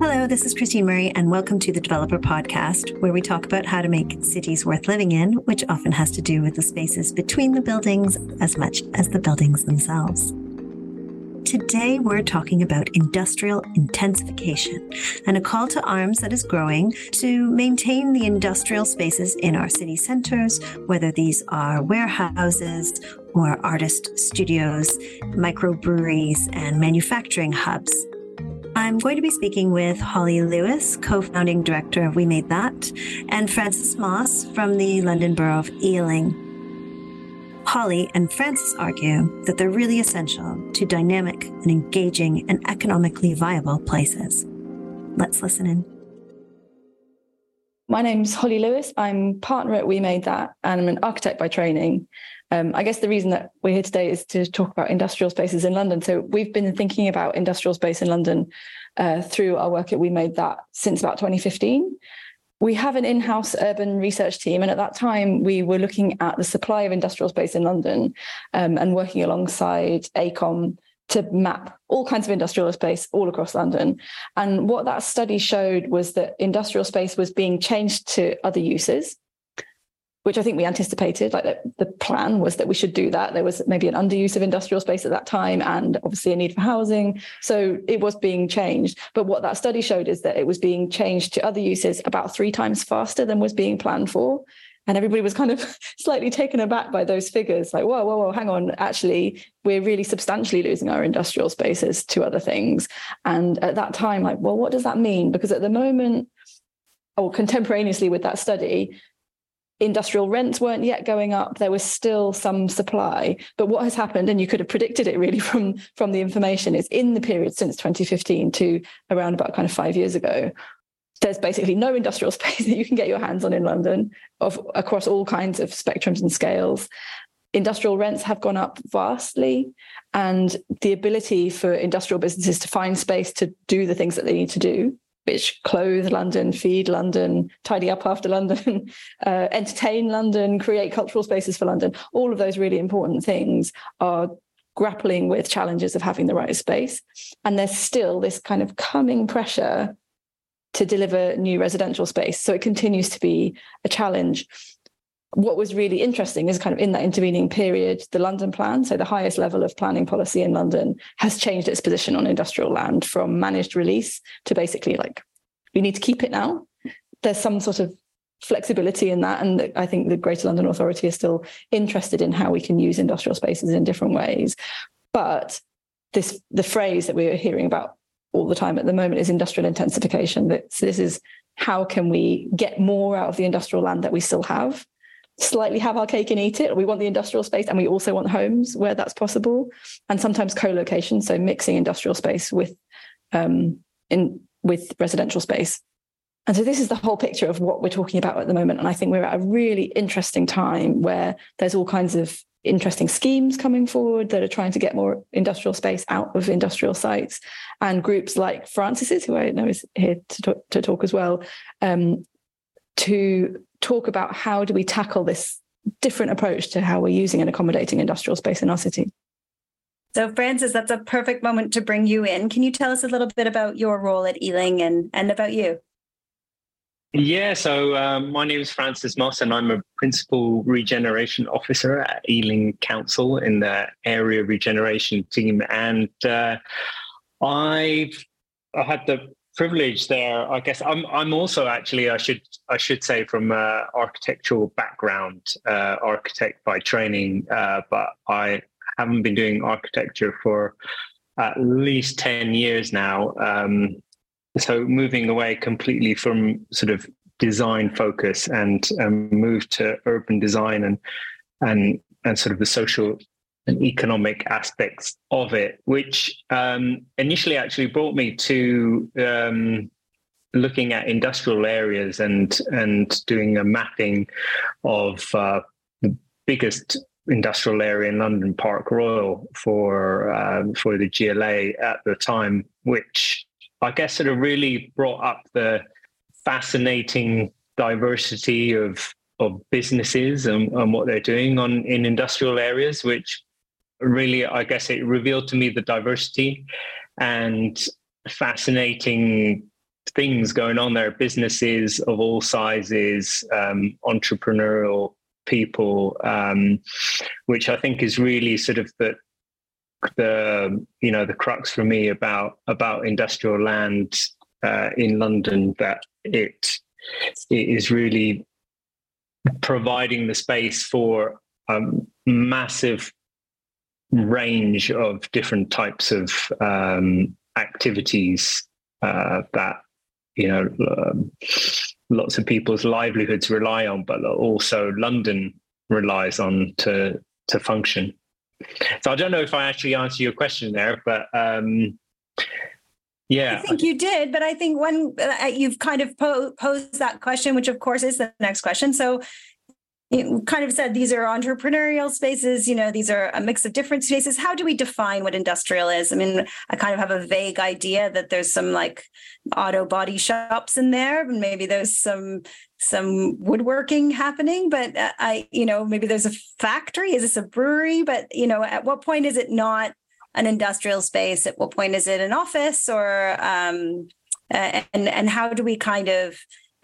Hello, this is Christine Murray, and welcome to the Developer Podcast, where we talk about how to make cities worth living in, which often has to do with the spaces between the buildings as much as the buildings themselves. Today, we're talking about industrial intensification and a call to arms that is growing to maintain the industrial spaces in our city centres, whether these are warehouses or artist studios, microbreweries, and manufacturing hubs. I'm going to be speaking with Holly Lewis, co founding director of We Made That, and Francis Moss from the London Borough of Ealing. Holly and Frances argue that they're really essential to dynamic and engaging and economically viable places. Let's listen in. My name's Holly Lewis. I'm partner at We Made That, and I'm an architect by training. Um, I guess the reason that we're here today is to talk about industrial spaces in London. So we've been thinking about industrial space in London uh, through our work at We Made That since about 2015. We have an in-house urban research team, and at that time we were looking at the supply of industrial space in London um, and working alongside AECOM to map all kinds of industrial space all across London. And what that study showed was that industrial space was being changed to other uses which I think we anticipated. Like the, the, plan was that we should do that. There was maybe an underuse of industrial space at that time and obviously a need for housing. So it was being changed. But what that study showed is that it was being changed to other uses about three times faster than was being planned for. And everybody was kind of slightly taken aback by those figures. Like, whoa, whoa, whoa, hang on. Actually, we're really substantially losing our industrial spaces to other things. And at that time, like, well, what does that mean? Because at the moment, or contemporaneously with that study, industrial rents weren't yet going up. There was still some supply. But what has happened and you could have predicted it really from from the information is in the period since 2015 to around about kind of 5 years ago there's basically no industrial space that you can get your hands on in London of across all kinds of spectrums and scales. Industrial rents have gone up vastly and the ability for industrial businesses to find space to do the things that they need to do which clothe London, feed London, tidy up after London, uh, entertain London, create cultural spaces for London. All of those really important things are grappling with challenges of having the right space. And there's still this kind of coming pressure to deliver new residential space. So it continues to be a challenge what was really interesting is kind of in that intervening period, the London plan, so the highest level of planning policy in London, has changed its position on industrial land from managed release to basically like, we need to keep it now. There's some sort of flexibility in that. And I think the Greater London Authority is still interested in how we can use industrial spaces in different ways. But this the phrase that we're hearing about all the time at the moment is industrial intensification. That this is how can we get more out of the industrial land that we still have slightly have our cake and eat it. We want the industrial space and we also want homes where that's possible. And sometimes co-location, so mixing industrial space with um, in with residential space. And so this is the whole picture of what we're talking about at the moment. And I think we're at a really interesting time where there's all kinds of interesting schemes coming forward that are trying to get more industrial space out of industrial sites. And groups like Francis's, who I know is here to talk, to talk as well, um, to talk about how do we tackle this different approach to how we're using and accommodating industrial space in our city. So, Francis, that's a perfect moment to bring you in. Can you tell us a little bit about your role at Ealing and, and about you? Yeah, so um, my name is Francis Moss, and I'm a principal regeneration officer at Ealing Council in the area regeneration team. And uh, I've I had the privilege there. I guess I'm I'm also actually I should I should say from a architectural background, uh, architect by training, uh, but I haven't been doing architecture for at least ten years now. Um, so moving away completely from sort of design focus and um, move to urban design and and and sort of the social and economic aspects of it, which um, initially actually brought me to um, looking at industrial areas and and doing a mapping of uh, the biggest industrial area in London, Park Royal, for um, for the GLA at the time, which I guess sort of really brought up the fascinating diversity of of businesses and, and what they're doing on in industrial areas, which really, I guess it revealed to me the diversity and fascinating things going on there, businesses of all sizes, um, entrepreneurial people, um, which I think is really sort of the the you know the crux for me about about industrial land uh, in London that it it is really providing the space for a massive range of different types of um, activities uh, that you know um, lots of people's livelihoods rely on, but also London relies on to to function. So I don't know if I actually answered your question there, but um, yeah, I think you did. But I think when uh, you've kind of po- posed that question, which of course is the next question. So kind of said these are entrepreneurial spaces you know these are a mix of different spaces. How do we define what industrial is? I mean i kind of have a vague idea that there's some like auto body shops in there and maybe there's some some woodworking happening but uh, i you know maybe there's a factory is this a brewery? But you know at what point is it not an industrial space? At what point is it an office or um and and how do we kind of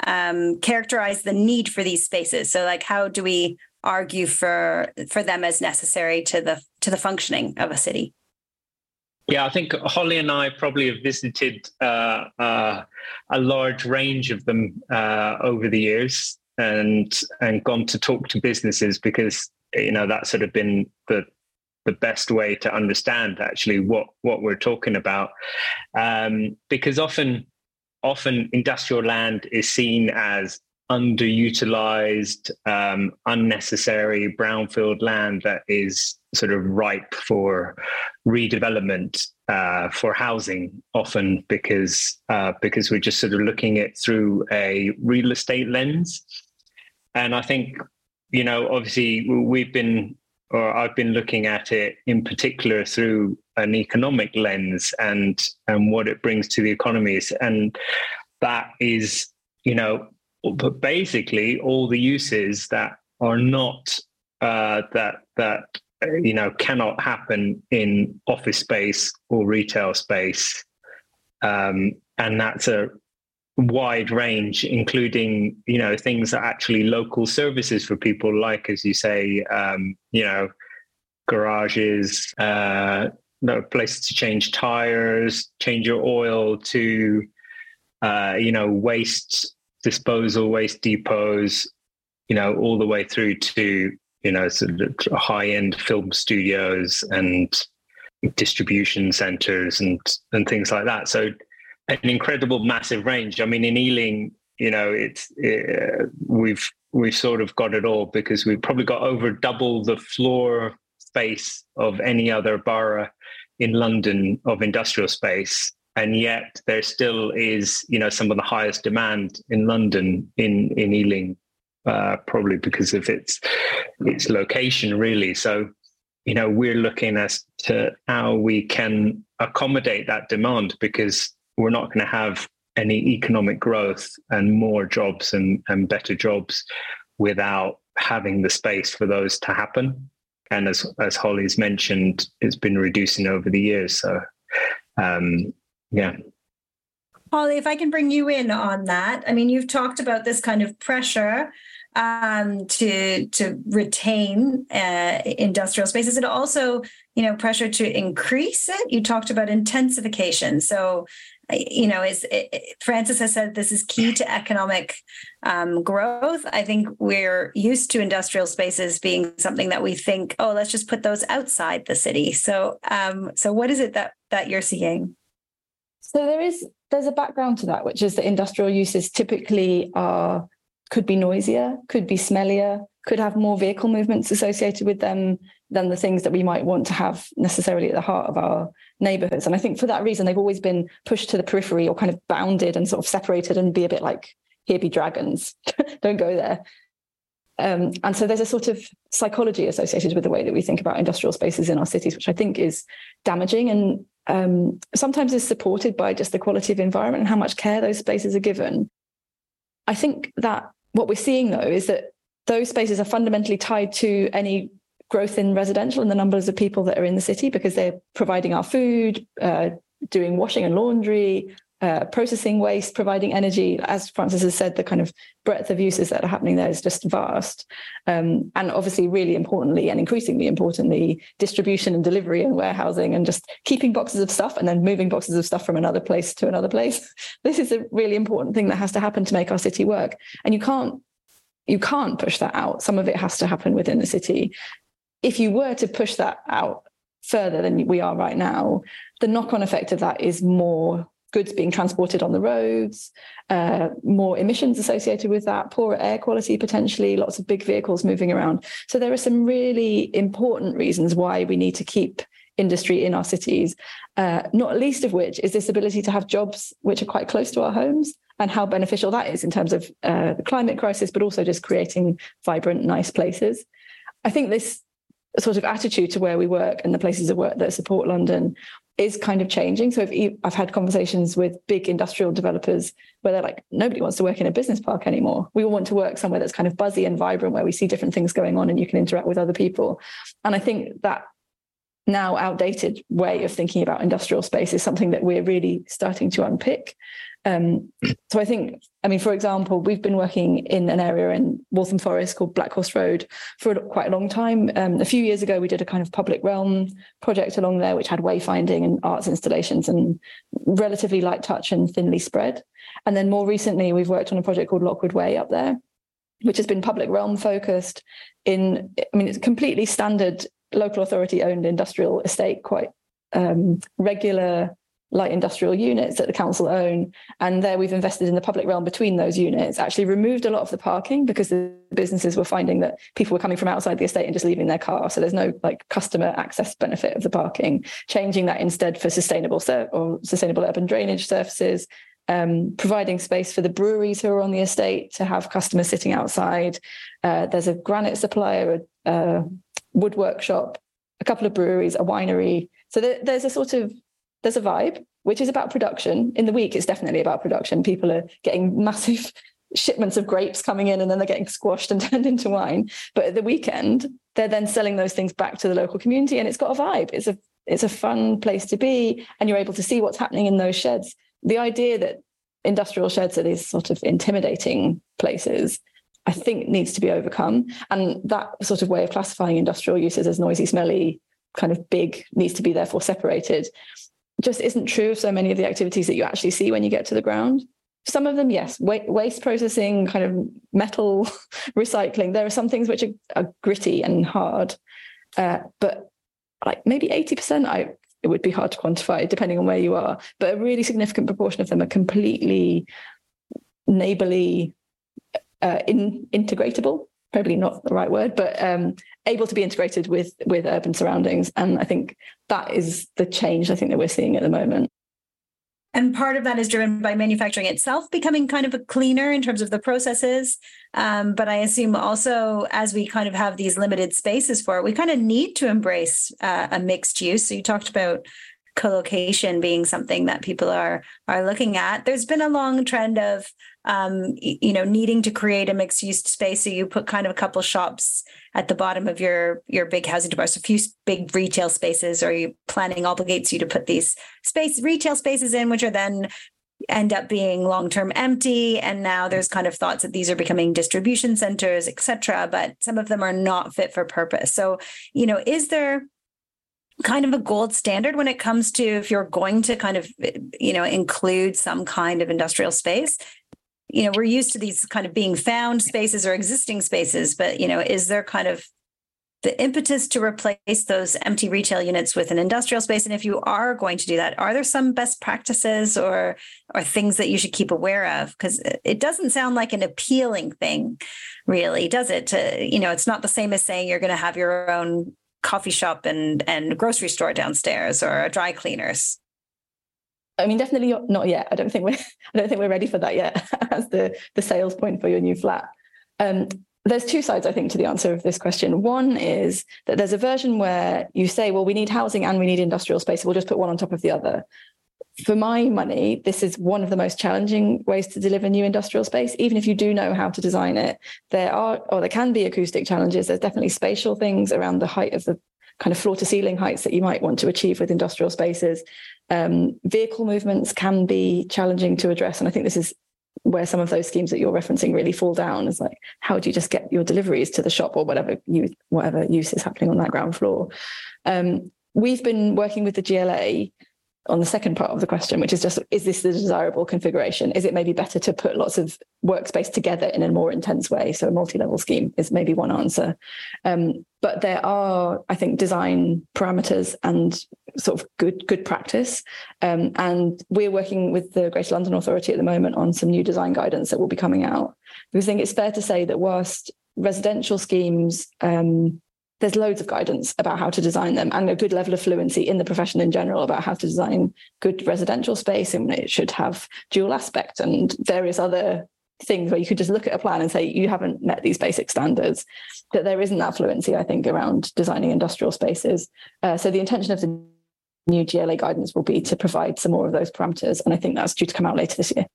um, characterize the need for these spaces. So, like, how do we argue for for them as necessary to the to the functioning of a city? Yeah, I think Holly and I probably have visited uh, uh, a large range of them uh, over the years, and and gone to talk to businesses because you know that's sort of been the the best way to understand actually what what we're talking about, um, because often often industrial land is seen as underutilized, um, unnecessary brownfield land that is sort of ripe for redevelopment uh, for housing. Often because uh, because we're just sort of looking at through a real estate lens, and I think you know obviously we've been or I've been looking at it in particular through an economic lens and and what it brings to the economies. And that is you know basically all the uses that are not uh, that that you know cannot happen in office space or retail space. Um, and that's a wide range including you know things that actually local services for people like as you say um, you know garages uh, places to change tires, change your oil to, uh, you know, waste disposal, waste depots, you know, all the way through to, you know, sort of high end film studios and distribution centers and, and things like that. So an incredible massive range. I mean, in Ealing, you know, it's, it, uh, we've, we've sort of got it all because we've probably got over double the floor space of any other borough in London of industrial space. And yet there still is, you know, some of the highest demand in London in, in Ealing, uh, probably because of its its location, really. So, you know, we're looking as to how we can accommodate that demand because we're not going to have any economic growth and more jobs and, and better jobs without having the space for those to happen and as as Holly's mentioned, it's been reducing over the years. So, um, yeah. Holly, if I can bring you in on that, I mean, you've talked about this kind of pressure um, to to retain uh, industrial spaces, and also, you know, pressure to increase it. You talked about intensification, so you know, is it, Francis has said this is key to economic um, growth. I think we're used to industrial spaces being something that we think, oh, let's just put those outside the city. So, um, so what is it that that you're seeing? So there is there's a background to that, which is that industrial uses typically are could be noisier, could be smellier, could have more vehicle movements associated with them than the things that we might want to have necessarily at the heart of our neighborhoods. And I think for that reason, they've always been pushed to the periphery or kind of bounded and sort of separated and be a bit like, here be dragons, don't go there. Um, and so there's a sort of psychology associated with the way that we think about industrial spaces in our cities, which I think is damaging and um, sometimes is supported by just the quality of environment and how much care those spaces are given. I think that what we're seeing though is that those spaces are fundamentally tied to any growth in residential and the numbers of people that are in the city because they're providing our food, uh, doing washing and laundry, uh, processing waste, providing energy. As Francis has said, the kind of breadth of uses that are happening there is just vast. Um, and obviously, really importantly, and increasingly importantly, distribution and delivery and warehousing and just keeping boxes of stuff and then moving boxes of stuff from another place to another place. This is a really important thing that has to happen to make our city work. And you can't you can't push that out. Some of it has to happen within the city. If you were to push that out further than we are right now, the knock on effect of that is more goods being transported on the roads, uh, more emissions associated with that, poorer air quality potentially, lots of big vehicles moving around. So there are some really important reasons why we need to keep industry in our cities, uh, not least of which is this ability to have jobs which are quite close to our homes and how beneficial that is in terms of uh, the climate crisis, but also just creating vibrant, nice places. I think this sort of attitude to where we work and the places of work that support London is kind of changing. So if I've had conversations with big industrial developers where they're like, nobody wants to work in a business park anymore. We all want to work somewhere that's kind of buzzy and vibrant, where we see different things going on and you can interact with other people. And I think that now outdated way of thinking about industrial space is something that we're really starting to unpick. Um, so I think, I mean, for example, we've been working in an area in Waltham Forest called Black Horse Road for quite a long time. Um, a few years ago, we did a kind of public realm project along there, which had wayfinding and arts installations and relatively light touch and thinly spread. And then more recently, we've worked on a project called Lockwood Way up there, which has been public realm focused in, I mean, it's completely standard local authority owned industrial estate, quite um, regular light industrial units that the council own. And there we've invested in the public realm between those units, actually removed a lot of the parking because the businesses were finding that people were coming from outside the estate and just leaving their car. So there's no like customer access benefit of the parking, changing that instead for sustainable sur- or sustainable urban drainage surfaces. Um, providing space for the breweries who are on the estate to have customers sitting outside. Uh, there's a granite supplier, a, a wood workshop, a couple of breweries, a winery. So there, there's a sort of there's a vibe which is about production. In the week, it's definitely about production. People are getting massive shipments of grapes coming in and then they're getting squashed and turned into wine. But at the weekend, they're then selling those things back to the local community and it's got a vibe. It's a it's a fun place to be and you're able to see what's happening in those sheds. The idea that industrial sheds are these sort of intimidating places I think needs to be overcome. And that sort of way of classifying industrial uses as noisy, smelly, kind of big needs to be therefore separated just isn't true of so many of the activities that you actually see when you get to the ground. Some of them, yes, waste processing, kind of metal recycling. There are some things which are, are gritty and hard, uh, but like maybe 80%, I it would be hard to quantify depending on where you are, but a really significant proportion of them are completely neighborly uh, in, integratable probably not the right word, but um, able to be integrated with with urban surroundings. And I think that is the change I think that we're seeing at the moment. And part of that is driven by manufacturing itself becoming kind of a cleaner in terms of the processes. Um, but I assume also as we kind of have these limited spaces for it, we kind of need to embrace uh, a mixed use. So you talked about co-location being something that people are are looking at. There's been a long trend of um, you know needing to create a mixed use space. So you put kind of a couple shops at the bottom of your your big housing development, a few big retail spaces, or you planning obligates you to put these space retail spaces in, which are then end up being long term empty. And now there's kind of thoughts that these are becoming distribution centers etc but some of them are not fit for purpose. So you know is there kind of a gold standard when it comes to if you're going to kind of you know include some kind of industrial space you know we're used to these kind of being found spaces or existing spaces but you know is there kind of the impetus to replace those empty retail units with an industrial space and if you are going to do that are there some best practices or or things that you should keep aware of because it doesn't sound like an appealing thing really does it to you know it's not the same as saying you're going to have your own coffee shop and and grocery store downstairs or a dry cleaners? I mean, definitely not yet. I don't think we're I don't think we're ready for that yet as the the sales point for your new flat. Um, there's two sides, I think, to the answer of this question. One is that there's a version where you say, well, we need housing and we need industrial space. So we'll just put one on top of the other for my money, this is one of the most challenging ways to deliver new industrial space. Even if you do know how to design it, there are or there can be acoustic challenges. There's definitely spatial things around the height of the kind of floor to ceiling heights that you might want to achieve with industrial spaces. Um, vehicle movements can be challenging to address. And I think this is where some of those schemes that you're referencing really fall down is like how do you just get your deliveries to the shop or whatever you whatever use is happening on that ground floor um, we've been working with the gla on the second part of the question, which is just is this the desirable configuration? Is it maybe better to put lots of workspace together in a more intense way? So a multi-level scheme is maybe one answer. Um, but there are, I think, design parameters and sort of good good practice. Um, and we're working with the Greater London Authority at the moment on some new design guidance that will be coming out. Because I think it's fair to say that whilst residential schemes um, there's loads of guidance about how to design them and a good level of fluency in the profession in general about how to design good residential space and it should have dual aspect and various other things where you could just look at a plan and say you haven't met these basic standards that there isn't that fluency i think around designing industrial spaces. Uh, so the intention of the new gla guidance will be to provide some more of those parameters and i think that's due to come out later this year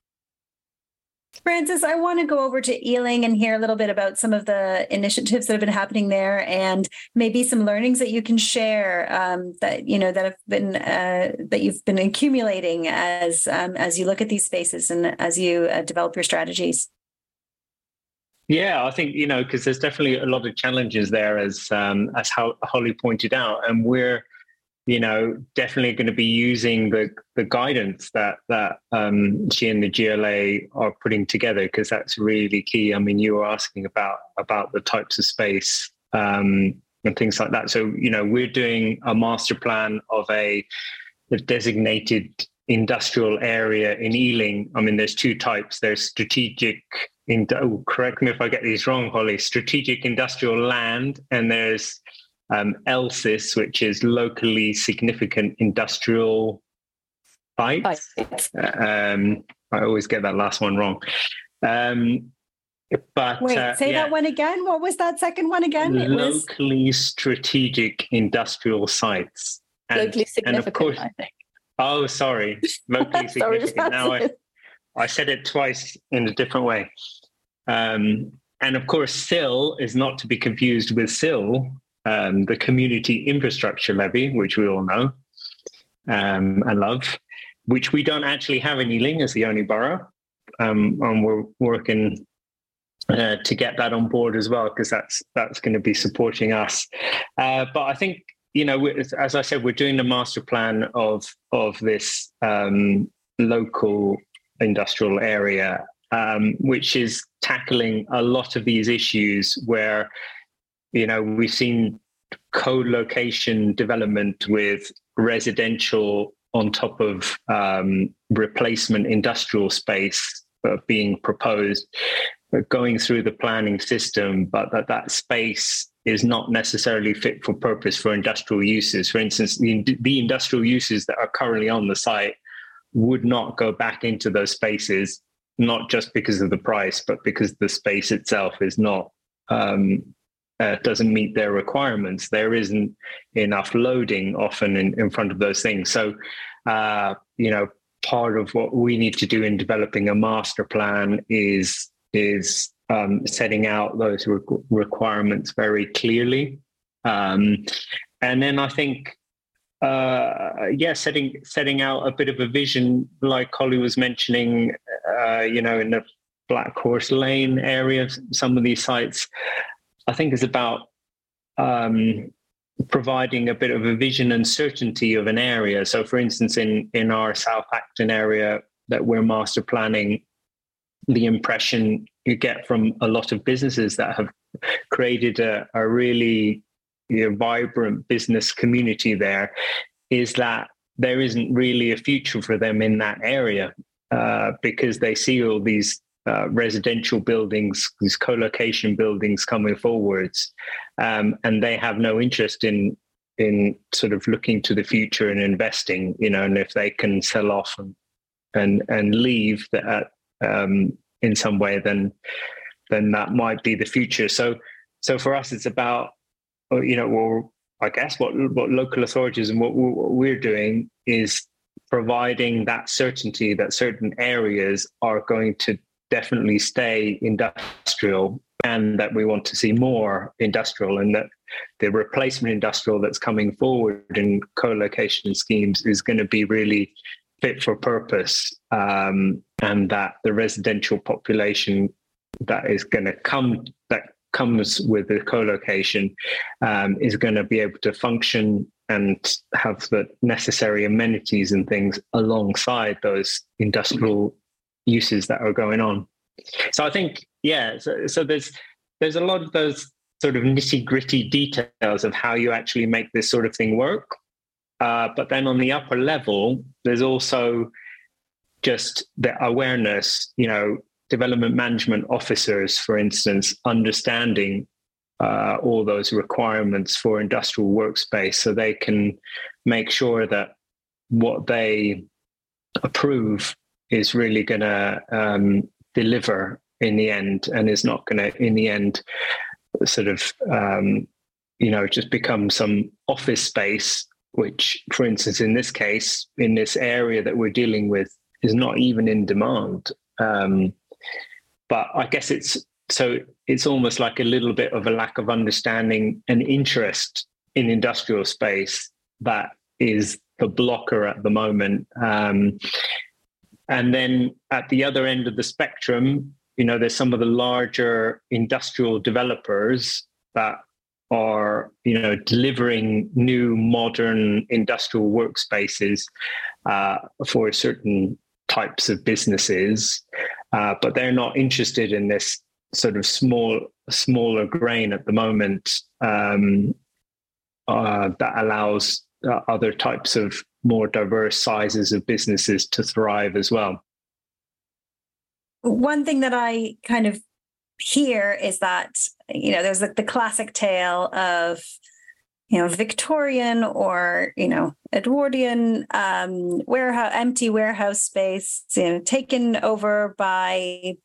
Francis, I want to go over to Ealing and hear a little bit about some of the initiatives that have been happening there, and maybe some learnings that you can share um, that you know that have been uh, that you've been accumulating as um, as you look at these spaces and as you uh, develop your strategies. Yeah, I think you know because there's definitely a lot of challenges there, as um, as Holly pointed out, and we're you know, definitely going to be using the the guidance that that um, she and the GLA are putting together because that's really key. I mean, you were asking about about the types of space um, and things like that. So, you know, we're doing a master plan of a, a designated industrial area in Ealing. I mean, there's two types. There's strategic. In, oh, correct me if I get these wrong, Holly. Strategic industrial land, and there's um, LSIS, which is locally significant industrial sites. Um, I always get that last one wrong. Um, but wait, uh, say yeah. that one again. What was that second one again? It locally was... strategic industrial sites. And, locally significant, course, I think. Oh, sorry. Locally significant. now I, I said it twice in a different way. Um, and of course, SIL is not to be confused with CIL, um, the community infrastructure levy, which we all know um, and love, which we don't actually have in Ealing as the only borough. Um, and we're working uh, to get that on board as well because that's that's going to be supporting us. Uh, but I think you know, as I said, we're doing the master plan of of this um, local industrial area, um, which is tackling a lot of these issues where you know, we've seen co-location development with residential on top of um, replacement industrial space uh, being proposed, uh, going through the planning system, but that that space is not necessarily fit for purpose for industrial uses. For instance, the, the industrial uses that are currently on the site would not go back into those spaces, not just because of the price, but because the space itself is not um, uh, doesn't meet their requirements, there isn't enough loading often in, in front of those things. So, uh, you know, part of what we need to do in developing a master plan is is um, setting out those re- requirements very clearly, um, and then I think. Uh, yeah, setting setting out a bit of a vision, like Holly was mentioning, uh, you know, in the Black Horse Lane area, some of these sites, I think is about um, providing a bit of a vision and certainty of an area. So, for instance, in in our South Acton area that we're master planning, the impression you get from a lot of businesses that have created a, a really you know, vibrant business community there is that there isn't really a future for them in that area uh, because they see all these uh, residential buildings, these co-location buildings coming forwards, um, and they have no interest in in sort of looking to the future and investing. You know, and if they can sell off and and and leave that um, in some way, then then that might be the future. So so for us, it's about uh, you know, well, I guess what what local authorities and what, what we're doing is providing that certainty that certain areas are going to definitely stay industrial and that we want to see more industrial and that the replacement industrial that's coming forward in co-location schemes is going to be really fit for purpose um, and that the residential population that is going to come that comes with the co-location um, is going to be able to function and have the necessary amenities and things alongside those industrial uses that are going on. So I think, yeah, so, so there's there's a lot of those sort of nitty gritty details of how you actually make this sort of thing work. Uh, but then on the upper level, there's also just the awareness, you know, development management officers, for instance, understanding uh, all those requirements for industrial workspace so they can make sure that what they approve is really going to um, deliver in the end and is not going to, in the end, sort of, um, you know, just become some office space, which, for instance, in this case, in this area that we're dealing with, is not even in demand. Um, but I guess it's so it's almost like a little bit of a lack of understanding and interest in industrial space that is the blocker at the moment. Um, and then at the other end of the spectrum, you know, there's some of the larger industrial developers that are, you know, delivering new modern industrial workspaces uh, for certain types of businesses, uh, but they're not interested in this sort of small, smaller grain at the moment um, uh, that allows uh, other types of more diverse sizes of businesses to thrive as well. One thing that I kind of hear is that you know there's like the classic tale of you know Victorian or you know Edwardian um, warehouse, empty warehouse space, you know, taken over by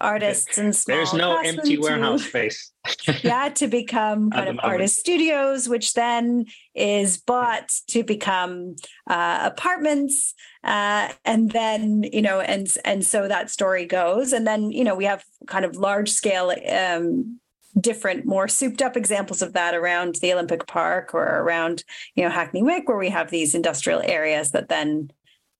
artists and small. There's no empty warehouse space. yeah, to become kind of artist studios, which then is bought to become uh, apartments, uh, and then you know, and and so that story goes, and then you know we have kind of large scale. Um, different, more souped up examples of that around the Olympic Park or around, you know, Hackney Wick, where we have these industrial areas that then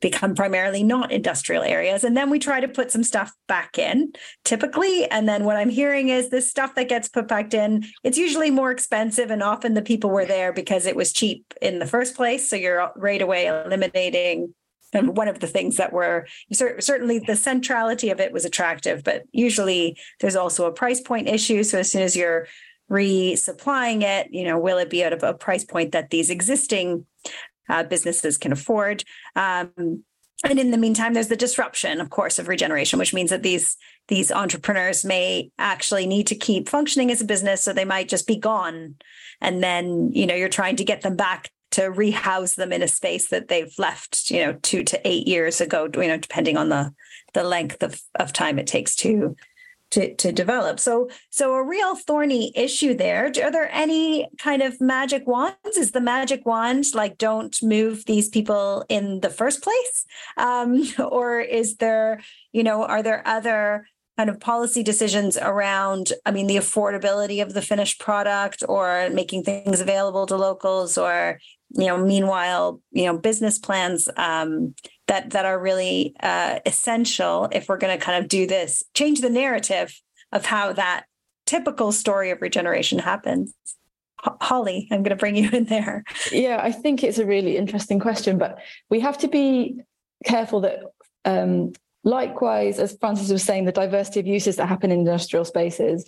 become primarily not industrial areas. And then we try to put some stuff back in typically. And then what I'm hearing is this stuff that gets put back in, it's usually more expensive. And often the people were there because it was cheap in the first place. So you're right away eliminating and one of the things that were certainly the centrality of it was attractive, but usually there's also a price point issue. So as soon as you're resupplying it, you know, will it be at a price point that these existing uh, businesses can afford? Um, and in the meantime, there's the disruption, of course, of regeneration, which means that these these entrepreneurs may actually need to keep functioning as a business, so they might just be gone, and then you know you're trying to get them back to rehouse them in a space that they've left, you know, two to eight years ago, you know, depending on the the length of, of time it takes to to to develop. So so a real thorny issue there. Are there any kind of magic wands? Is the magic wand like don't move these people in the first place, um, or is there you know are there other kind of policy decisions around i mean the affordability of the finished product or making things available to locals or you know meanwhile you know business plans um, that that are really uh, essential if we're going to kind of do this change the narrative of how that typical story of regeneration happens. Holly i'm going to bring you in there. Yeah i think it's a really interesting question but we have to be careful that um, likewise as francis was saying the diversity of uses that happen in industrial spaces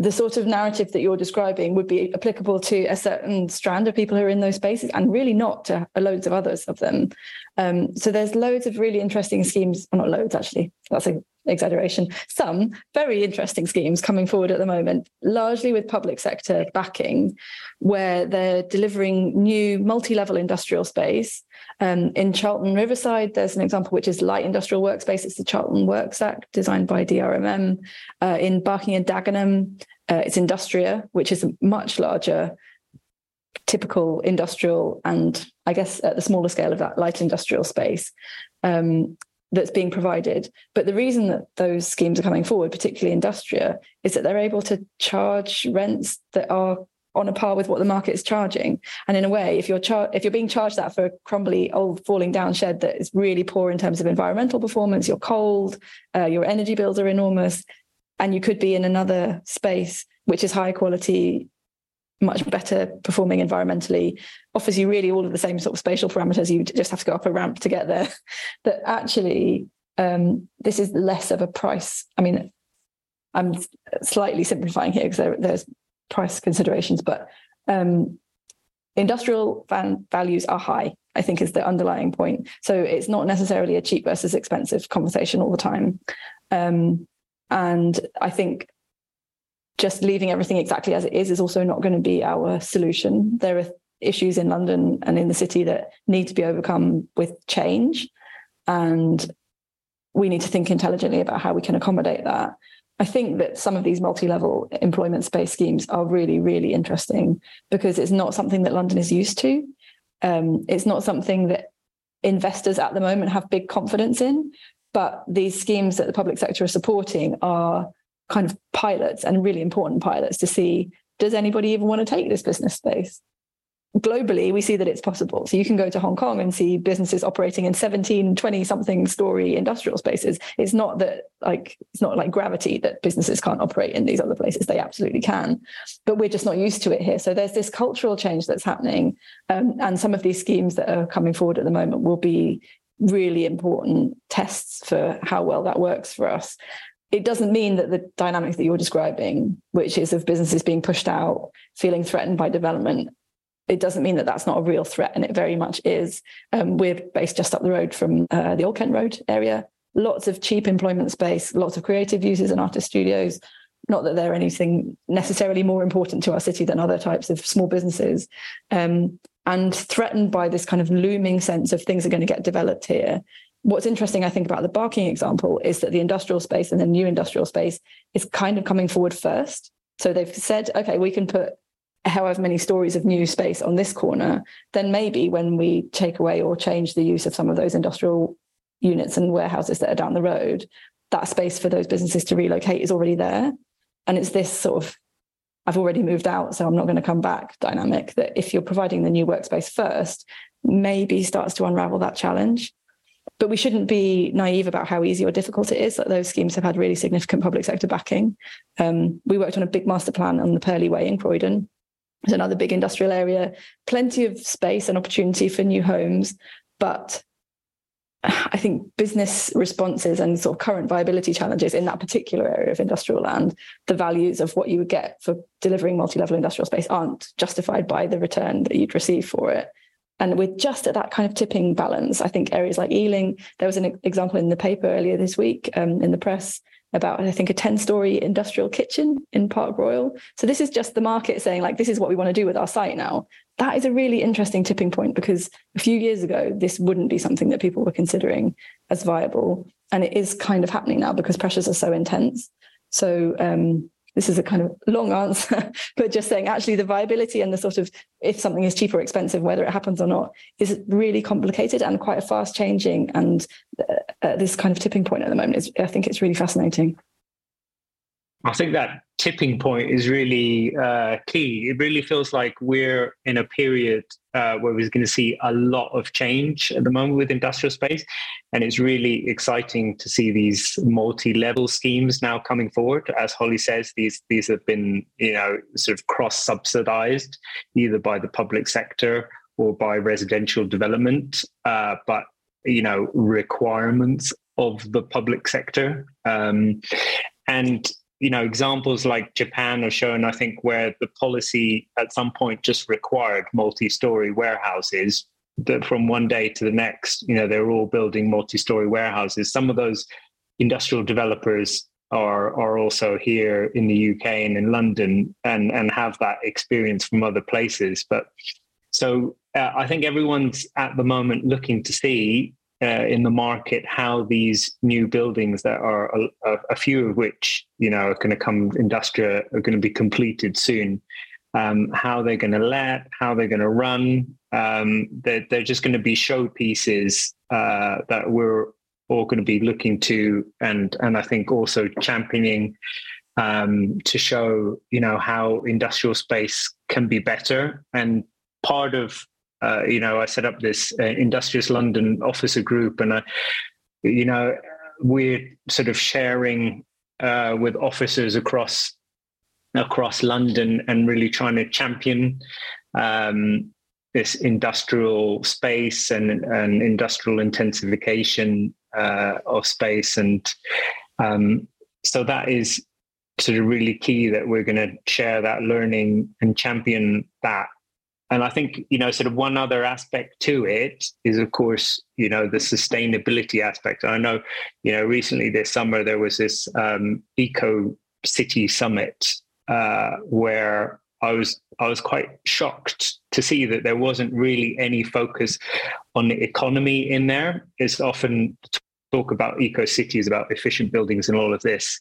the sort of narrative that you're describing would be applicable to a certain strand of people who are in those spaces and really not to loads of others of them. Um, so there's loads of really interesting schemes, well, not loads actually, that's an exaggeration, some very interesting schemes coming forward at the moment, largely with public sector backing, where they're delivering new multi-level industrial space. Um, in Charlton Riverside, there's an example which is light industrial workspace. It's the Charlton Works Act designed by DRMM. Uh, in Barking and Dagenham, uh, it's Industria, which is a much larger typical industrial and I guess at the smaller scale of that light industrial space. Um, that's being provided. But the reason that those schemes are coming forward, particularly Industria, is that they're able to charge rents that are on a par with what the market is charging. And in a way, if you're char- if you're being charged that for a crumbly old falling down shed that is really poor in terms of environmental performance, you're cold, uh, your energy bills are enormous, and you could be in another space which is high quality, much better performing environmentally, offers you really all of the same sort of spatial parameters. You just have to go up a ramp to get there. that actually, um, this is less of a price. I mean, I'm slightly simplifying here because there, there's price considerations, but um, industrial van values are high. I think is the underlying point. So it's not necessarily a cheap versus expensive conversation all the time. Um, and I think just leaving everything exactly as it is is also not going to be our solution. There are issues in London and in the city that need to be overcome with change. And we need to think intelligently about how we can accommodate that. I think that some of these multi level employment space schemes are really, really interesting because it's not something that London is used to. Um, it's not something that investors at the moment have big confidence in. But these schemes that the public sector are supporting are kind of pilots and really important pilots to see does anybody even want to take this business space? Globally, we see that it's possible. So you can go to Hong Kong and see businesses operating in 17, 20 something story industrial spaces. It's not that like it's not like gravity that businesses can't operate in these other places. They absolutely can. But we're just not used to it here. So there's this cultural change that's happening. Um, and some of these schemes that are coming forward at the moment will be really important tests for how well that works for us it doesn't mean that the dynamics that you're describing, which is of businesses being pushed out, feeling threatened by development, it doesn't mean that that's not a real threat, and it very much is. Um, we're based just up the road from uh, the Old Kent Road area. Lots of cheap employment space, lots of creative uses and artist studios. Not that they're anything necessarily more important to our city than other types of small businesses. Um, and threatened by this kind of looming sense of things are going to get developed here what's interesting, I think, about the Barking example is that the industrial space and the new industrial space is kind of coming forward first. So they've said, okay, we can put however many stories of new space on this corner. Then maybe when we take away or change the use of some of those industrial units and warehouses that are down the road, that space for those businesses to relocate is already there. And it's this sort of I've already moved out, so I'm not going to come back dynamic that if you're providing the new workspace first, maybe starts to unravel that challenge. But we shouldn't be naive about how easy or difficult it is. That those schemes have had really significant public sector backing. Um, we worked on a big master plan on the Purley Way in Croydon. It's another big industrial area, plenty of space and opportunity for new homes, but I think business responses and sort of current viability challenges in that particular area of industrial land, the values of what you would get for delivering multi-level industrial space aren't justified by the return that you'd receive for it. And we're just at that kind of tipping balance. I think areas like Ealing, there was an example in the paper earlier this week um, in the press about, I think, a 10 story industrial kitchen in Park Royal. So this is just the market saying, like, this is what we want to do with our site now. That is a really interesting tipping point because a few years ago, this wouldn't be something that people were considering as viable. And it is kind of happening now because pressures are so intense. So, um, this is a kind of long answer, but just saying actually the viability and the sort of if something is cheap or expensive, whether it happens or not, is really complicated and quite a fast changing. And uh, this kind of tipping point at the moment is, I think it's really fascinating. I think that tipping point is really uh, key. It really feels like we're in a period uh, where we're going to see a lot of change at the moment with industrial space. And it's really exciting to see these multi-level schemes now coming forward. As Holly says, these these have been, you know, sort of cross-subsidized either by the public sector or by residential development. Uh, but you know, requirements of the public sector. Um, and you know, examples like Japan are shown, I think, where the policy at some point just required multi-story warehouses that from one day to the next, you know, they're all building multi-story warehouses. Some of those industrial developers are are also here in the UK and in London and and have that experience from other places. But so uh, I think everyone's at the moment looking to see uh, in the market how these new buildings that are a, a few of which you know are going to come industrial are going to be completed soon um, how they're going to let how they're going to run um, they're, they're just going to be showpieces uh, that we're all going to be looking to and and I think also championing um, to show you know how industrial space can be better. And part of uh, you know I set up this uh, Industrious London officer group, and I you know we're sort of sharing uh, with officers across across London and really trying to champion um, this industrial space and, and industrial intensification uh, of space. And um, so that is sort of really key that we're going to share that learning and champion that. And I think, you know, sort of one other aspect to it is, of course, you know, the sustainability aspect. I know, you know, recently this summer there was this um, eco city summit uh, where I was I was quite shocked to see that there wasn't really any focus on the economy in there. It's often talk about eco cities, about efficient buildings, and all of this.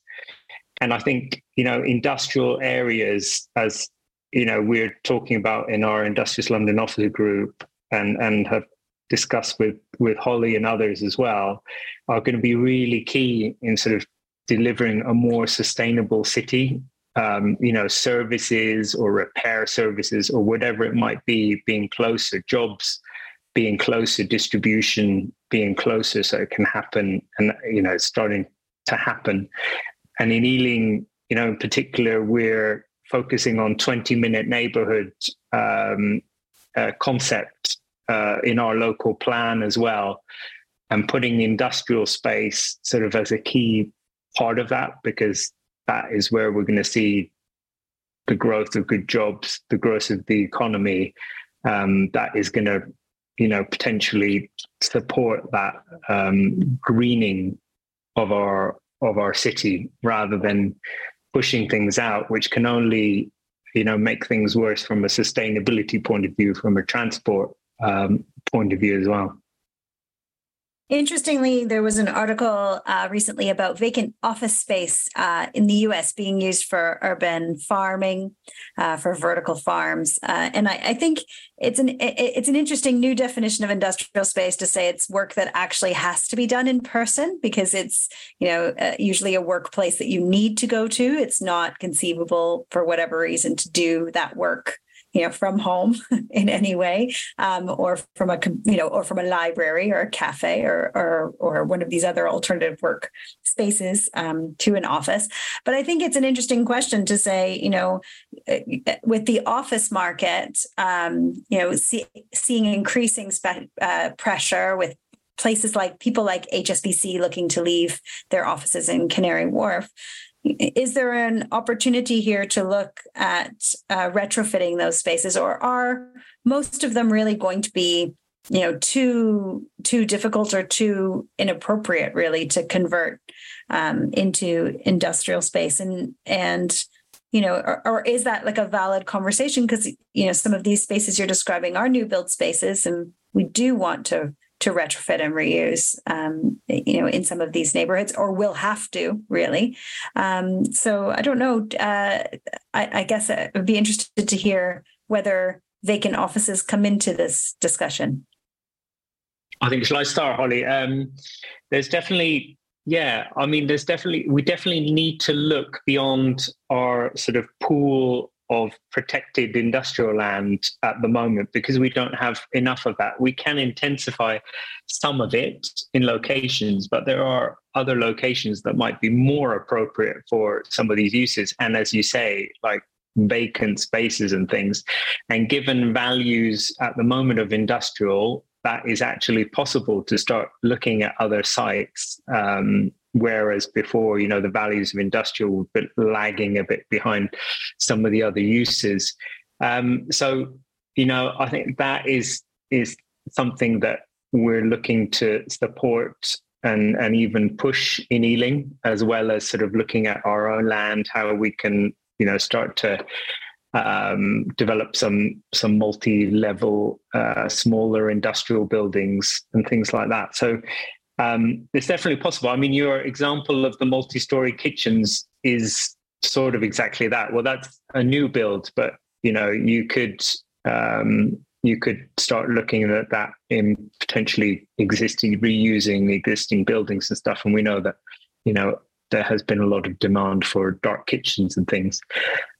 And I think you know industrial areas, as you know, we're talking about in our Industrious London Officer Group, and and have discussed with with Holly and others as well, are going to be really key in sort of delivering a more sustainable city um, you know, services or repair services or whatever it might be, being closer, jobs being closer, distribution being closer so it can happen and, you know, it's starting to happen. And in Ealing, you know, in particular, we're focusing on 20 minute neighborhood um, uh, concept uh, in our local plan as well and putting industrial space sort of as a key part of that because that is where we're going to see the growth of good jobs, the growth of the economy. Um, that is going to, you know, potentially support that um, greening of our of our city rather than pushing things out, which can only, you know, make things worse from a sustainability point of view, from a transport um, point of view as well. Interestingly, there was an article uh, recently about vacant office space uh, in the U.S. being used for urban farming, uh, for vertical farms, uh, and I, I, think it's an it's an interesting new definition of industrial space to say it's work that actually has to be done in person because it's you know uh, usually a workplace that you need to go to. It's not conceivable for whatever reason to do that work you know from home in any way um, or from a you know or from a library or a cafe or or, or one of these other alternative work spaces um, to an office. But i think it's an interesting question to say you know uh, with the office market um, you know see, seeing increasing spe- uh, pressure with places like people like HSBC looking to leave their offices in Canary Wharf is there an opportunity here to look at uh, retrofitting those spaces or are most of them really going to be you know too too difficult or too inappropriate really to convert um, into industrial space? And and you know or, or is that like a valid conversation? Because you know some of these spaces you're describing are new build spaces and we do want to to retrofit and reuse, um, you know, in some of these neighborhoods, or will have to really. Um, so I don't know. Uh, I, I, guess I would be interested to hear whether vacant offices come into this discussion. I think shall I start, Holly? Um, there's definitely. Yeah, I mean, there's definitely we definitely need to look beyond our sort of pool of protected industrial land at the moment because we don't have enough of that. We can intensify some of it in locations, but there are other locations that might be more appropriate for some of these uses. And as you say, like vacant spaces and things. And given values at the moment of industrial, that is actually possible to start looking at other sites um, whereas before you know the values of industrial bit lagging a bit behind some of the other uses. Um, so you know i think that is is something that we're looking to support and and even push in ealing as well as sort of looking at our own land how we can you know start to um, develop some some multi-level uh, smaller industrial buildings and things like that. So um, it's definitely possible. I mean, your example of the multi-story kitchens is sort of exactly that. Well, that's a new build, but you know, you could um, you could start looking at that in potentially existing reusing existing buildings and stuff. And we know that, you know, there has been a lot of demand for dark kitchens and things.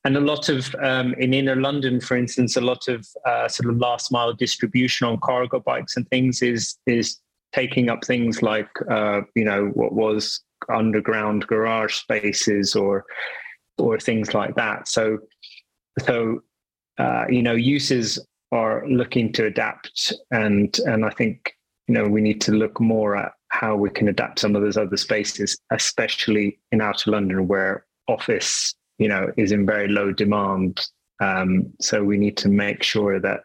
And a lot of, um, in inner London, for instance, a lot of uh, sort of last mile distribution on cargo bikes and things is, is taking up things like, uh, you know, what was underground garage spaces or, or things like that. So, so, uh, you know, uses are looking to adapt and, and I think, you know, we need to look more at how we can adapt some of those other spaces, especially in outer London where office, you know, is in very low demand. Um, so we need to make sure that,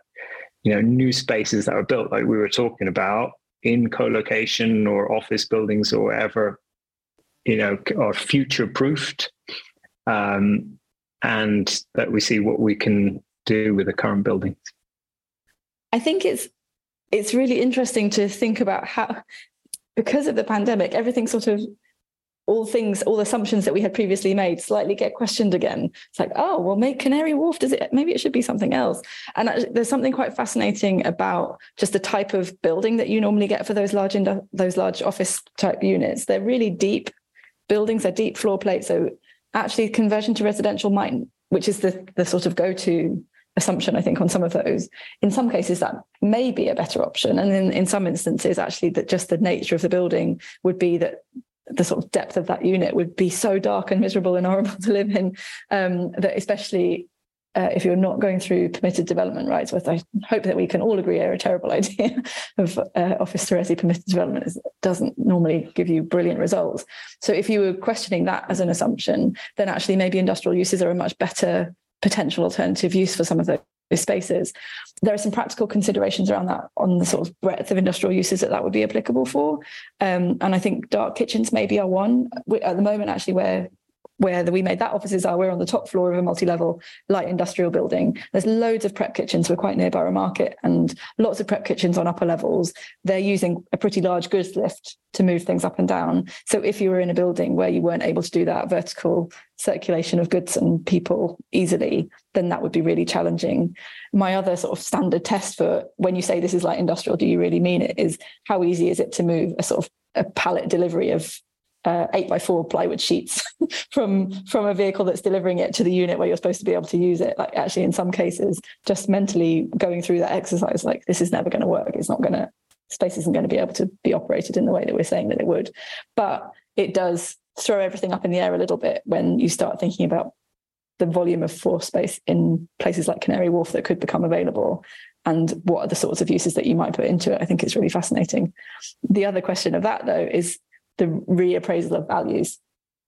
you know, new spaces that are built, like we were talking about, in co-location or office buildings or whatever, you know, are future proofed. Um, and that we see what we can do with the current buildings. I think it's it's really interesting to think about how because of the pandemic, everything sort of all things, all assumptions that we had previously made slightly get questioned again. It's like, oh, well, make Canary Wharf, does it, maybe it should be something else. And there's something quite fascinating about just the type of building that you normally get for those large, those large office type units. They're really deep buildings, they're deep floor plates. So actually conversion to residential might, which is the, the sort of go-to assumption, I think, on some of those. In some cases, that may be a better option. And in, in some instances, actually, that just the nature of the building would be that the sort of depth of that unit would be so dark and miserable and horrible to live in um, that especially uh, if you're not going through permitted development rights, which I hope that we can all agree are a terrible idea of uh, office to permitted development is, doesn't normally give you brilliant results. So if you were questioning that as an assumption, then actually maybe industrial uses are a much better potential alternative use for some of those spaces. There are some practical considerations around that on the sort of breadth of industrial uses that that would be applicable for. Um, and I think dark kitchens maybe are one. We, at the moment, actually, where where the We Made That offices are, we're on the top floor of a multi-level light industrial building. There's loads of prep kitchens. We're quite near Borough Market and lots of prep kitchens on upper levels. They're using a pretty large goods lift to move things up and down. So if you were in a building where you weren't able to do that vertical circulation of goods and people easily, then that would be really challenging. My other sort of standard test for when you say this is light industrial, do you really mean it? Is how easy is it to move a sort of a pallet delivery of uh, eight by four plywood sheets from from a vehicle that's delivering it to the unit where you're supposed to be able to use it. Like actually, in some cases, just mentally going through that exercise, like this is never going to work. It's not going to space isn't going to be able to be operated in the way that we're saying that it would. But it does throw everything up in the air a little bit when you start thinking about the volume of floor space in places like Canary Wharf that could become available and what are the sorts of uses that you might put into it. I think it's really fascinating. The other question of that though is the reappraisal of values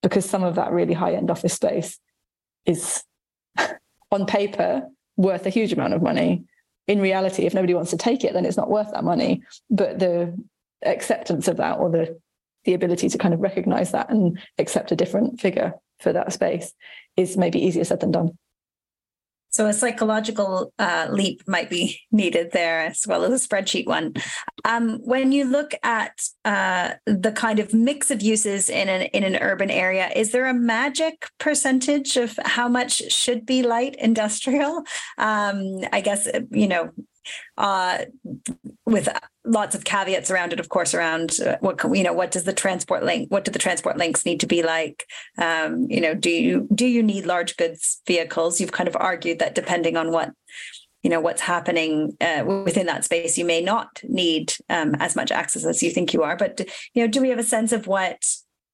because some of that really high end office space is on paper worth a huge amount of money. In reality, if nobody wants to take it, then it's not worth that money. But the acceptance of that or the the ability to kind of recognize that and accept a different figure for that space is maybe easier said than done. So a psychological uh, leap might be needed there as well as a spreadsheet one. Um, when you look at uh, the kind of mix of uses in an in an urban area, is there a magic percentage of how much should be light industrial? Um, I guess you know uh, with lots of caveats around it, of course, around uh, what you know, what does the transport link, what do the transport links need to be like? Um, you know, do you do you need large goods vehicles? You've kind of argued that depending on what you know what's happening uh, within that space, you may not need um, as much access as you think you are. But you know, do we have a sense of what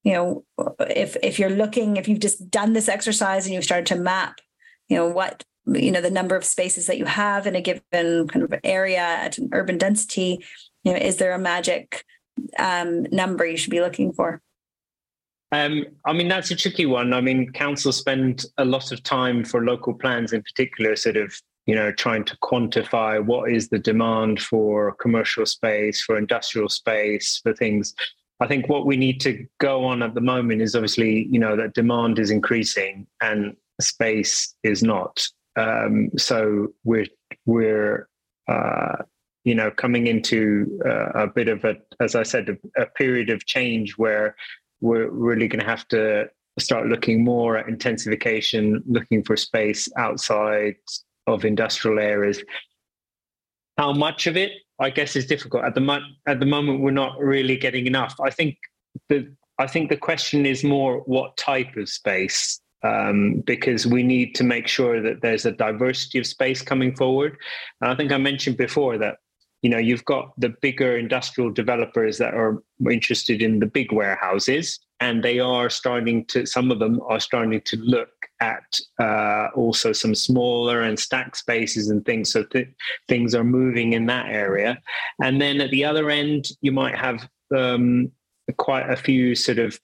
you know if if you're looking, if you've just done this exercise and you've started to map, you know, what you know the number of spaces that you have in a given kind of area at an urban density you know is there a magic um, number you should be looking for um, I mean, that's a tricky one. I mean, councils spend a lot of time for local plans in particular, sort of, you know, trying to quantify what is the demand for commercial space, for industrial space, for things. I think what we need to go on at the moment is obviously, you know, that demand is increasing and space is not. Um, so we're we're uh, you know coming into uh, a bit of a, as I said, a, a period of change where we're really going to have to start looking more at intensification, looking for space outside of industrial areas. how much of it, I guess, is difficult at the mo- at the moment. We're not really getting enough. I think the I think the question is more what type of space um, because we need to make sure that there's a diversity of space coming forward. And I think I mentioned before that you know you've got the bigger industrial developers that are interested in the big warehouses and they are starting to some of them are starting to look at uh, also some smaller and stack spaces and things so th- things are moving in that area and then at the other end you might have um, quite a few sort of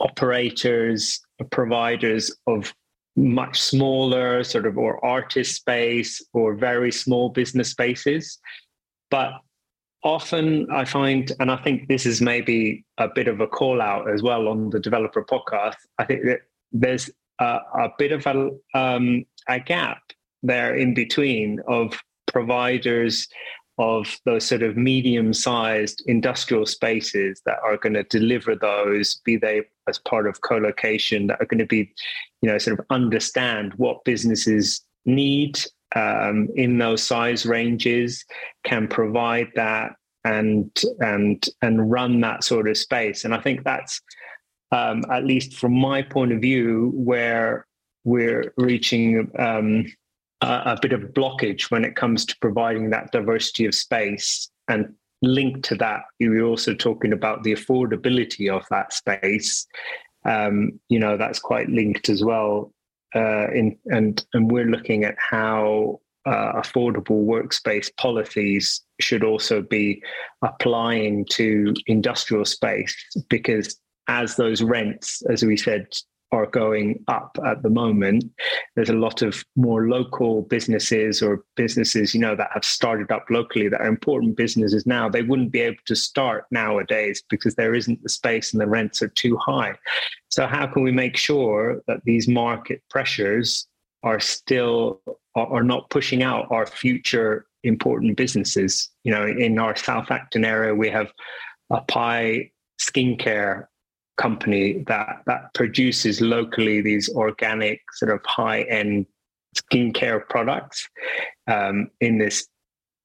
operators providers of much smaller sort of or artist space or very small business spaces but often I find, and I think this is maybe a bit of a call out as well on the developer podcast. I think that there's a, a bit of a, um, a gap there in between of providers of those sort of medium sized industrial spaces that are going to deliver those, be they as part of co location, that are going to be, you know, sort of understand what businesses need um, in those size ranges can provide that and and and run that sort of space. And I think that's um, at least from my point of view where we're reaching um, a, a bit of blockage when it comes to providing that diversity of space and linked to that you're also talking about the affordability of that space. Um, you know that's quite linked as well uh, in, and and we're looking at how uh, affordable workspace policies should also be applying to industrial space because as those rents, as we said are going up at the moment. There's a lot of more local businesses or businesses, you know, that have started up locally that are important businesses now. They wouldn't be able to start nowadays because there isn't the space and the rents are too high. So how can we make sure that these market pressures are still are not pushing out our future important businesses? You know, in our South Acton area, we have a Pai skincare company that that produces locally these organic sort of high end skincare products um, in this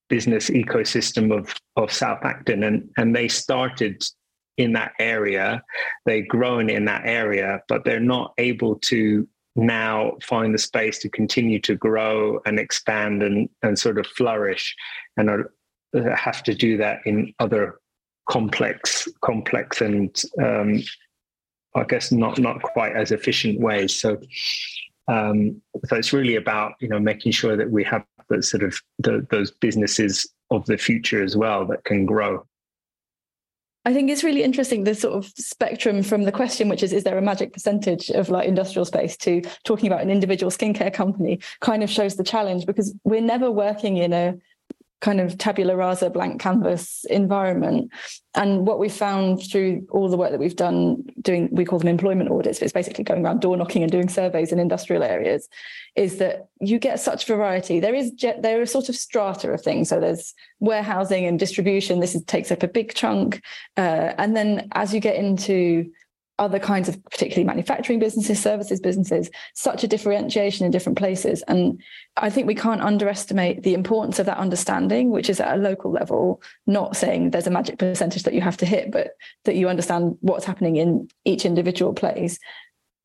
business ecosystem of of South Acton, and and they started in that area, they've grown in that area, but they're not able to now find the space to continue to grow and expand and and sort of flourish, and are, have to do that in other complex, complex and um, I guess not not quite as efficient ways. So, um, so it's really about you know making sure that we have the sort of the, those businesses of the future as well that can grow. I think it's really interesting the sort of spectrum from the question, which is, is there a magic percentage of like industrial space to talking about an individual skincare company kind of shows the challenge because we're never working in a kind of tabula rasa blank canvas environment. And what we found through all the work that we've done doing we call them employment audits but it's basically going around door knocking and doing surveys in industrial areas is that you get such variety. There is there are sort of strata of things. So there's warehousing and distribution. This is, takes up a big chunk. Uh, and then as you get into other kinds of particularly manufacturing businesses services businesses such a differentiation in different places. And i think we can't underestimate the importance of that understanding which is at a local level not saying there's a magic percentage that you have to hit but that you understand what's happening in each individual place.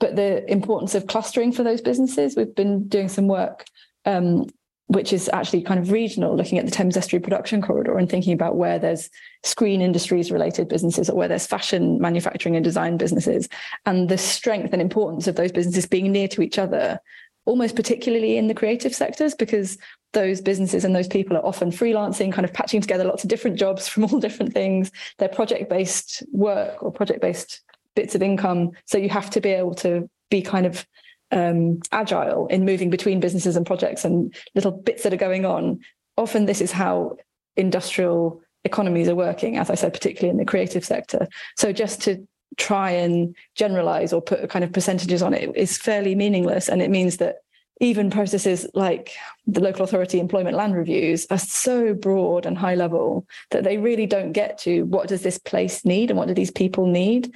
But the importance of clustering for those businesses we've been doing some work um, which is actually kind of regional, looking at the Thames Estuary production corridor and thinking about where there's screen industries related businesses or where there's fashion manufacturing and design businesses, and the strength and importance of those businesses being near to each other, almost particularly in the creative sectors, because those businesses and those people are often freelancing, kind of patching together lots of different jobs from all different things. They're project based work or project based bits of income. So you have to be able to be kind of um, agile in moving between businesses and projects and little bits that are going on. Often, this is how industrial economies are working, as I said, particularly in the creative sector. So, just to try and generalize or put kind of percentages on it is fairly meaningless. And it means that even processes like the local authority employment land reviews are so broad and high level that they really don't get to what does this place need and what do these people need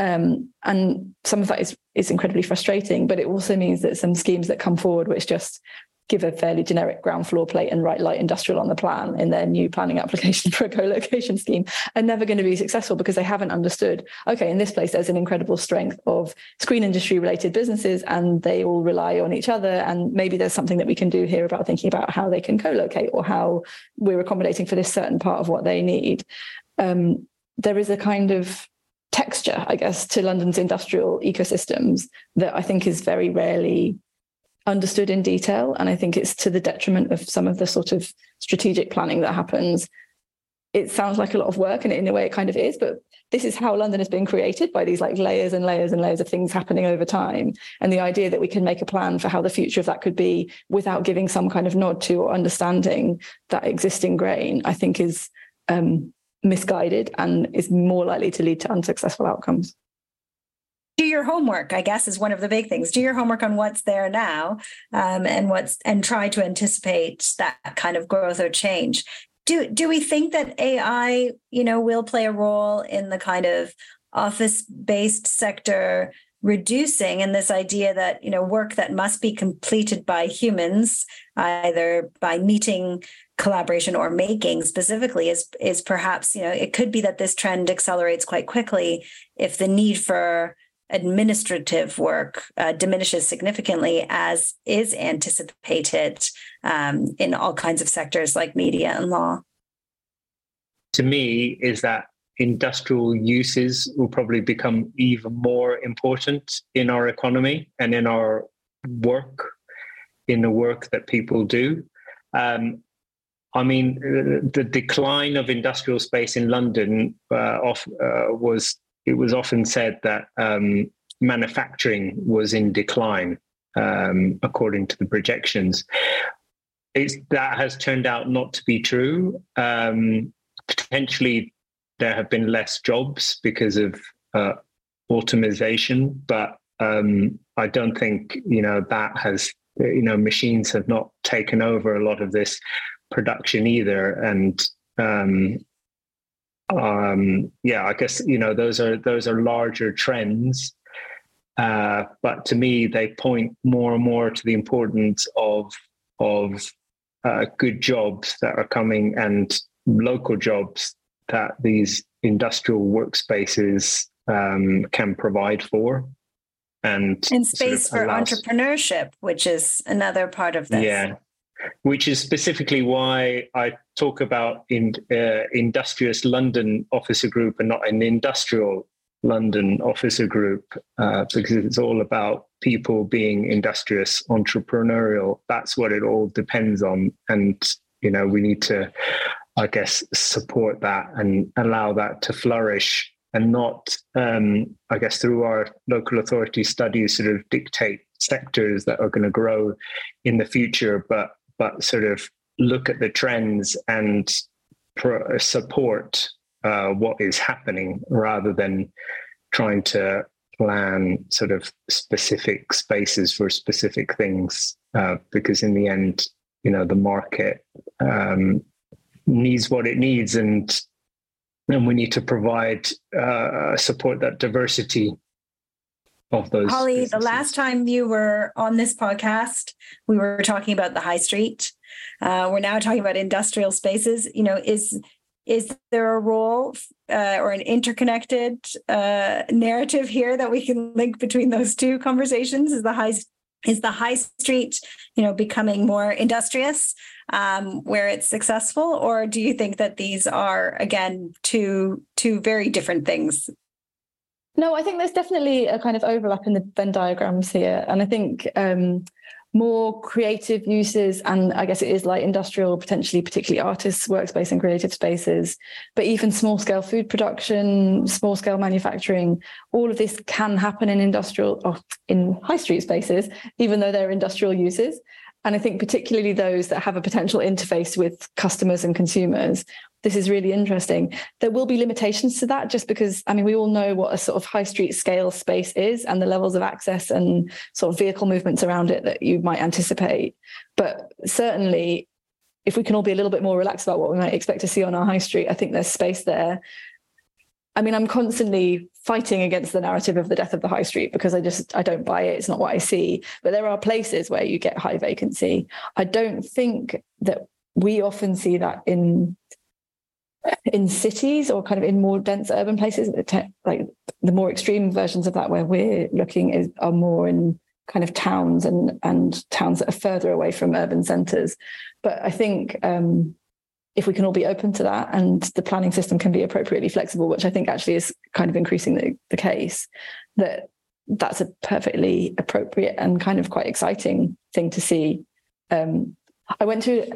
um, and some of that is is incredibly frustrating, but it also means that some schemes that come forward, which just give a fairly generic ground floor plate and write light industrial on the plan in their new planning application for a co-location scheme are never going to be successful because they haven't understood okay in this place there's an incredible strength of screen industry related businesses and they all rely on each other and maybe there's something that we can do here about thinking about how they can co-locate or how we're accommodating for this certain part of what they need. Um, there is a kind of texture i guess to london's industrial ecosystems that i think is very rarely understood in detail. And I think it's to the detriment of some of the sort of strategic planning that happens. It sounds like a lot of work, and in a way it kind of is, but this is how London has been created by these like layers and layers and layers of things happening over time. And the idea that we can make a plan for how the future of that could be without giving some kind of nod to or understanding that existing grain, I think is um, misguided and is more likely to lead to unsuccessful outcomes. Do your homework i guess is one of the big things. Do your homework on what's there now um, and what's and try to anticipate that kind of growth or change. Do do we think that ai you know will play a role in the kind of office based sector reducing and this idea that you know work that must be completed by humans either by meeting collaboration or making specifically is is perhaps you know it could be that this trend accelerates quite quickly if the need for administrative work uh, diminishes significantly as is anticipated um, in all kinds of sectors like media and law. To me, is that industrial uses will probably become even more important in our economy and in our work, in the work that people do. Um, I mean, the decline of industrial space in London uh, off, uh, was it was often said that um, manufacturing was in decline, um, according to the projections. It's, that has turned out not to be true. Um, potentially, there have been less jobs because of uh, automation, but um, I don't think you know that has you know machines have not taken over a lot of this production either, and um, um, yeah, I guess you know those are those are larger trends. Uh, but to me, they point more and more to the importance of of uh, good jobs that are coming and local jobs that these industrial workspaces um, can provide for. And, and space sort of for allows, entrepreneurship, which is another part of this. Yeah, which is specifically why I talk about in uh, industrious London officer group and not an industrial London officer group uh, because it's all about people being industrious, entrepreneurial. That's what it all depends on, and you know we need to, I guess, support that and allow that to flourish, and not, um, I guess, through our local authority studies, sort of dictate sectors that are going to grow in the future, but but sort of look at the trends and support uh, what is happening rather than trying to plan sort of specific spaces for specific things uh, because in the end you know the market um, needs what it needs and and we need to provide uh, support that diversity those holly businesses. the last time you were on this podcast we were talking about the high street uh, we're now talking about industrial spaces you know is is there a role uh, or an interconnected uh, narrative here that we can link between those two conversations? Is the high is the high street, you know, becoming more industrious um, where it's successful, or do you think that these are again two two very different things? No, I think there's definitely a kind of overlap in the Venn diagrams here, and I think. Um, more creative uses and i guess it is like industrial potentially particularly artists workspace and creative spaces but even small scale food production small scale manufacturing all of this can happen in industrial or in high street spaces even though they're industrial uses and I think particularly those that have a potential interface with customers and consumers, this is really interesting. There will be limitations to that just because, I mean, we all know what a sort of high street scale space is and the levels of access and sort of vehicle movements around it that you might anticipate. But certainly, if we can all be a little bit more relaxed about what we might expect to see on our high street, I think there's space there. I mean, I'm constantly fighting against the narrative of the death of the high street because I just I don't buy it. It's not what I see. But there are places where you get high vacancy. I don't think that we often see that in in cities or kind of in more dense urban places. Like the more extreme versions of that, where we're looking, is are more in kind of towns and and towns that are further away from urban centres. But I think um, if we can all be open to that and the planning system can be appropriately flexible, which I think actually is kind of increasing the, the case, that that's a perfectly appropriate and kind of quite exciting thing to see. Um, I went to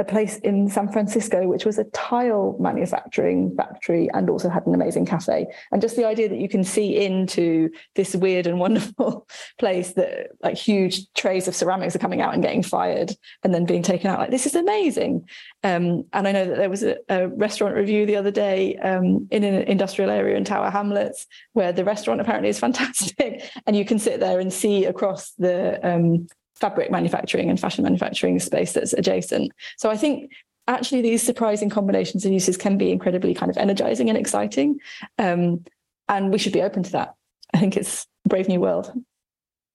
a place in San Francisco, which was a tile manufacturing factory and also had an amazing cafe. And just the idea that you can see into this weird and wonderful place that like huge trays of ceramics are coming out and getting fired and then being taken out. Like, this is amazing. Um, and I know that there was a, a restaurant review the other day um, in an industrial area in Tower Hamlets where the restaurant apparently is fantastic. and you can sit there and see across the um, fabric manufacturing and fashion manufacturing space that's adjacent. So I think actually these surprising combinations and uses can be incredibly kind of energizing and exciting. Um, and we should be open to that. I think it's brave new world.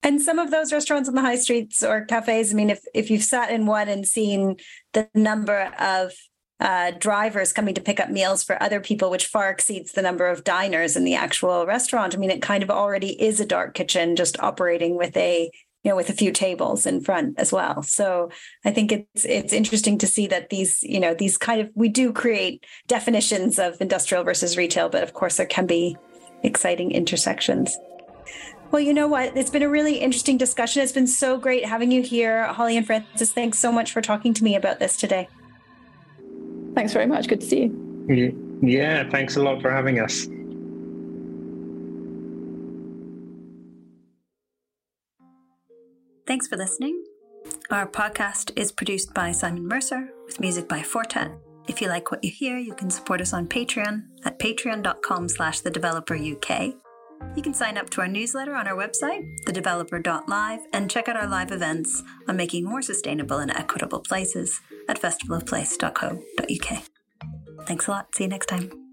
And some of those restaurants on the high streets or cafes, I mean, if, if you've sat in one and seen the number of uh, drivers coming to pick up meals for other people, which far exceeds the number of diners in the actual restaurant. I mean, it kind of already is a dark kitchen just operating with a you know with a few tables in front as well so i think it's it's interesting to see that these you know these kind of we do create definitions of industrial versus retail but of course there can be exciting intersections well, you know what? It's been a really interesting discussion. It's been so great having you here. Holly and Francis, thanks so much for talking to me about this today. Thanks very much. Good to see you. Yeah, thanks a lot for having us. Thanks for listening. Our podcast is produced by Simon Mercer with music by Fortet. If you like what you hear, you can support us on Patreon at patreon.com slash the developer UK. You can sign up to our newsletter on our website, thedeveloper.live, and check out our live events on making more sustainable and equitable places at festivalofplace.co.uk. Thanks a lot. See you next time.